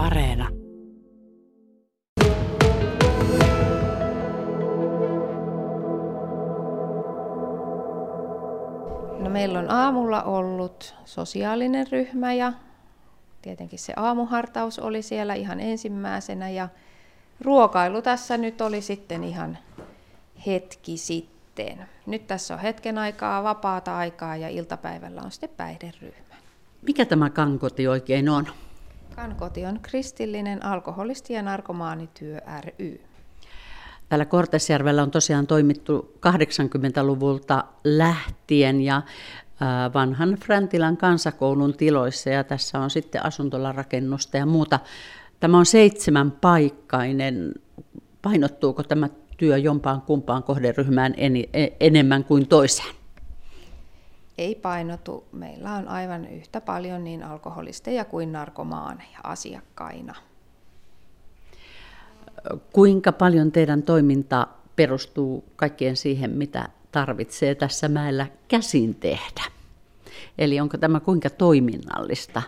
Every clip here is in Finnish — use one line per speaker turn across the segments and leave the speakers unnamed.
Areena.
No meillä on aamulla ollut sosiaalinen ryhmä ja tietenkin se aamuhartaus oli siellä ihan ensimmäisenä ja ruokailu tässä nyt oli sitten ihan hetki sitten. Nyt tässä on hetken aikaa vapaata aikaa ja iltapäivällä on sitten päihderyhmä.
Mikä tämä kankoti oikein on?
Kankoti on kristillinen alkoholisti- ja narkomaanityö ry.
Täällä Kortesjärvellä on tosiaan toimittu 80-luvulta lähtien ja vanhan Fräntilän kansakoulun tiloissa ja tässä on sitten asuntolarakennusta ja muuta. Tämä on seitsemän paikkainen. Painottuuko tämä työ jompaan kumpaan kohderyhmään e, enemmän kuin toiseen?
Ei painotu. Meillä on aivan yhtä paljon niin alkoholisteja kuin narkomaaneja asiakkaina.
Kuinka paljon teidän toiminta perustuu kaikkeen siihen, mitä tarvitsee tässä mäellä käsin tehdä? Eli onko tämä kuinka toiminnallista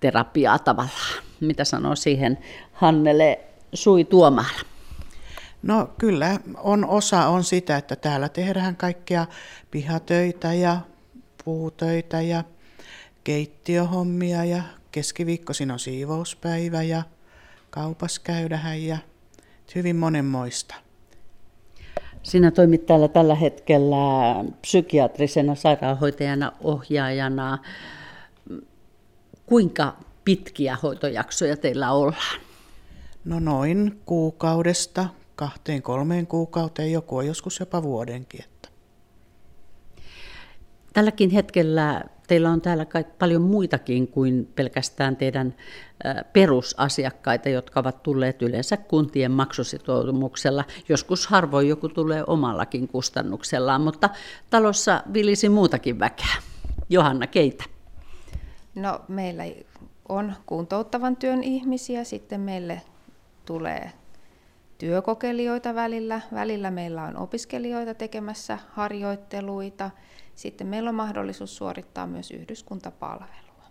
terapiaa tavallaan? Mitä sanoo siihen Hannele Sui Tuomaala?
No kyllä, on osa on sitä, että täällä tehdään kaikkia pihatöitä ja puutöitä ja keittiöhommia ja keskiviikkoisin on siivouspäivä ja kaupas käydähän ja hyvin monenmoista.
Sinä toimit täällä tällä hetkellä psykiatrisena sairaanhoitajana, ohjaajana. Kuinka pitkiä hoitojaksoja teillä ollaan?
No noin kuukaudesta kahteen kolmeen kuukauteen, joku on joskus jopa vuodenkin. Että.
Tälläkin hetkellä teillä on täällä paljon muitakin kuin pelkästään teidän perusasiakkaita, jotka ovat tulleet yleensä kuntien maksusitoumuksella. Joskus harvoin joku tulee omallakin kustannuksellaan, mutta talossa vilisi muutakin väkeä. Johanna, keitä?
No meillä on kuntouttavan työn ihmisiä, sitten meille tulee työkokeilijoita välillä. Välillä meillä on opiskelijoita tekemässä harjoitteluita. Sitten meillä on mahdollisuus suorittaa myös yhdyskuntapalvelua.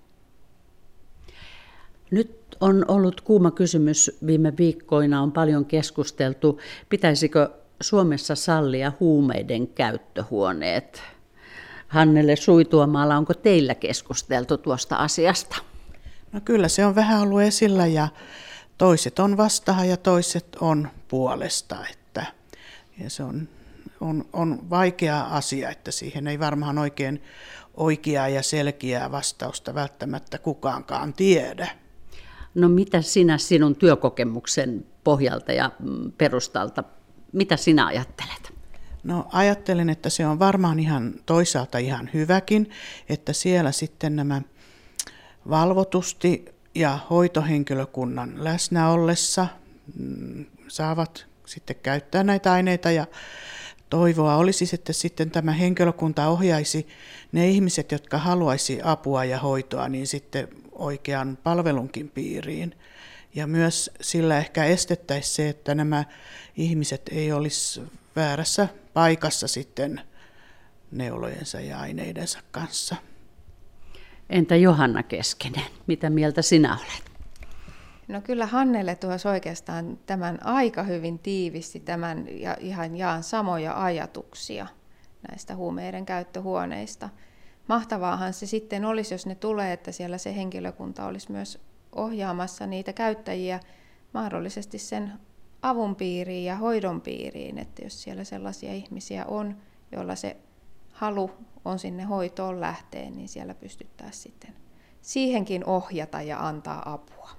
Nyt on ollut kuuma kysymys viime viikkoina, on paljon keskusteltu, pitäisikö Suomessa sallia huumeiden käyttöhuoneet. Hannele Suituomaalla, onko teillä keskusteltu tuosta asiasta?
No kyllä se on vähän ollut esillä ja toiset on vastaan ja toiset on puolesta. Että, ja se on, on, on vaikea asia, että siihen ei varmaan oikein oikeaa ja selkeää vastausta välttämättä kukaankaan tiedä.
No mitä sinä sinun työkokemuksen pohjalta ja mm, perustalta, mitä sinä ajattelet?
No ajattelen, että se on varmaan ihan toisaalta ihan hyväkin, että siellä sitten nämä valvotusti ja hoitohenkilökunnan läsnä ollessa mm, saavat sitten käyttää näitä aineita ja toivoa olisi, että sitten tämä henkilökunta ohjaisi ne ihmiset, jotka haluaisi apua ja hoitoa, niin sitten oikean palvelunkin piiriin. Ja myös sillä ehkä estettäisiin se, että nämä ihmiset ei olisi väärässä paikassa sitten neulojensa ja aineidensa kanssa.
Entä Johanna Keskinen, mitä mieltä sinä olet?
No kyllä Hannelle tuossa oikeastaan tämän aika hyvin tiivisti tämän ja ihan jaan samoja ajatuksia näistä huumeiden käyttöhuoneista. Mahtavaahan se sitten olisi, jos ne tulee, että siellä se henkilökunta olisi myös ohjaamassa niitä käyttäjiä mahdollisesti sen avun piiriin ja hoidon piiriin, että jos siellä sellaisia ihmisiä on, joilla se halu on sinne hoitoon lähteen, niin siellä pystyttäisiin sitten siihenkin ohjata ja antaa apua.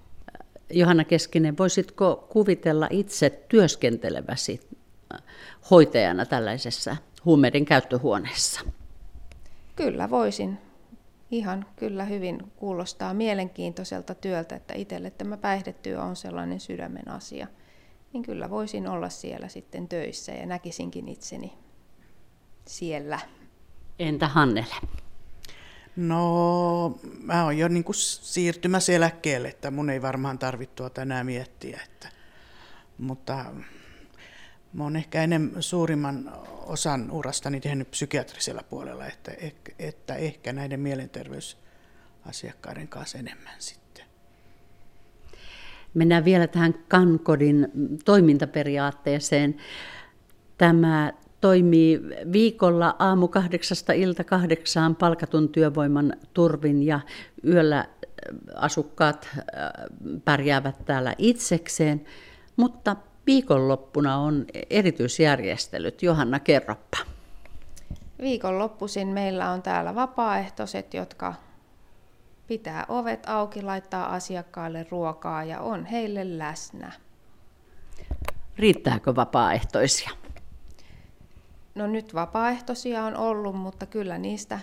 Johanna Keskinen, voisitko kuvitella itse työskenteleväsi hoitajana tällaisessa huumeiden käyttöhuoneessa?
Kyllä voisin. Ihan kyllä hyvin kuulostaa mielenkiintoiselta työltä, että itselle tämä päihdetyö on sellainen sydämen asia. Niin kyllä voisin olla siellä sitten töissä ja näkisinkin itseni siellä.
Entä Hannele?
No, mä oon jo niin kuin siirtymässä eläkkeelle, että mun ei varmaan tarvitse tuota enää miettiä. Että, mutta mä oon ehkä enemmän suurimman osan urastani tehnyt psykiatrisella puolella, että, että ehkä näiden mielenterveysasiakkaiden kanssa enemmän sitten.
Mennään vielä tähän Kankodin toimintaperiaatteeseen. Tämä toimii viikolla aamu kahdeksasta ilta kahdeksaan palkatun työvoiman turvin ja yöllä asukkaat pärjäävät täällä itsekseen, mutta viikonloppuna on erityisjärjestelyt. Johanna, kerroppa.
Viikonloppuisin meillä on täällä vapaaehtoiset, jotka pitää ovet auki, laittaa asiakkaille ruokaa ja on heille läsnä.
Riittääkö vapaaehtoisia?
No nyt vapaaehtoisia on ollut, mutta kyllä niistä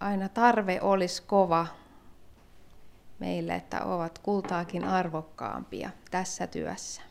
aina tarve olisi kova meille, että ovat kultaakin arvokkaampia tässä työssä.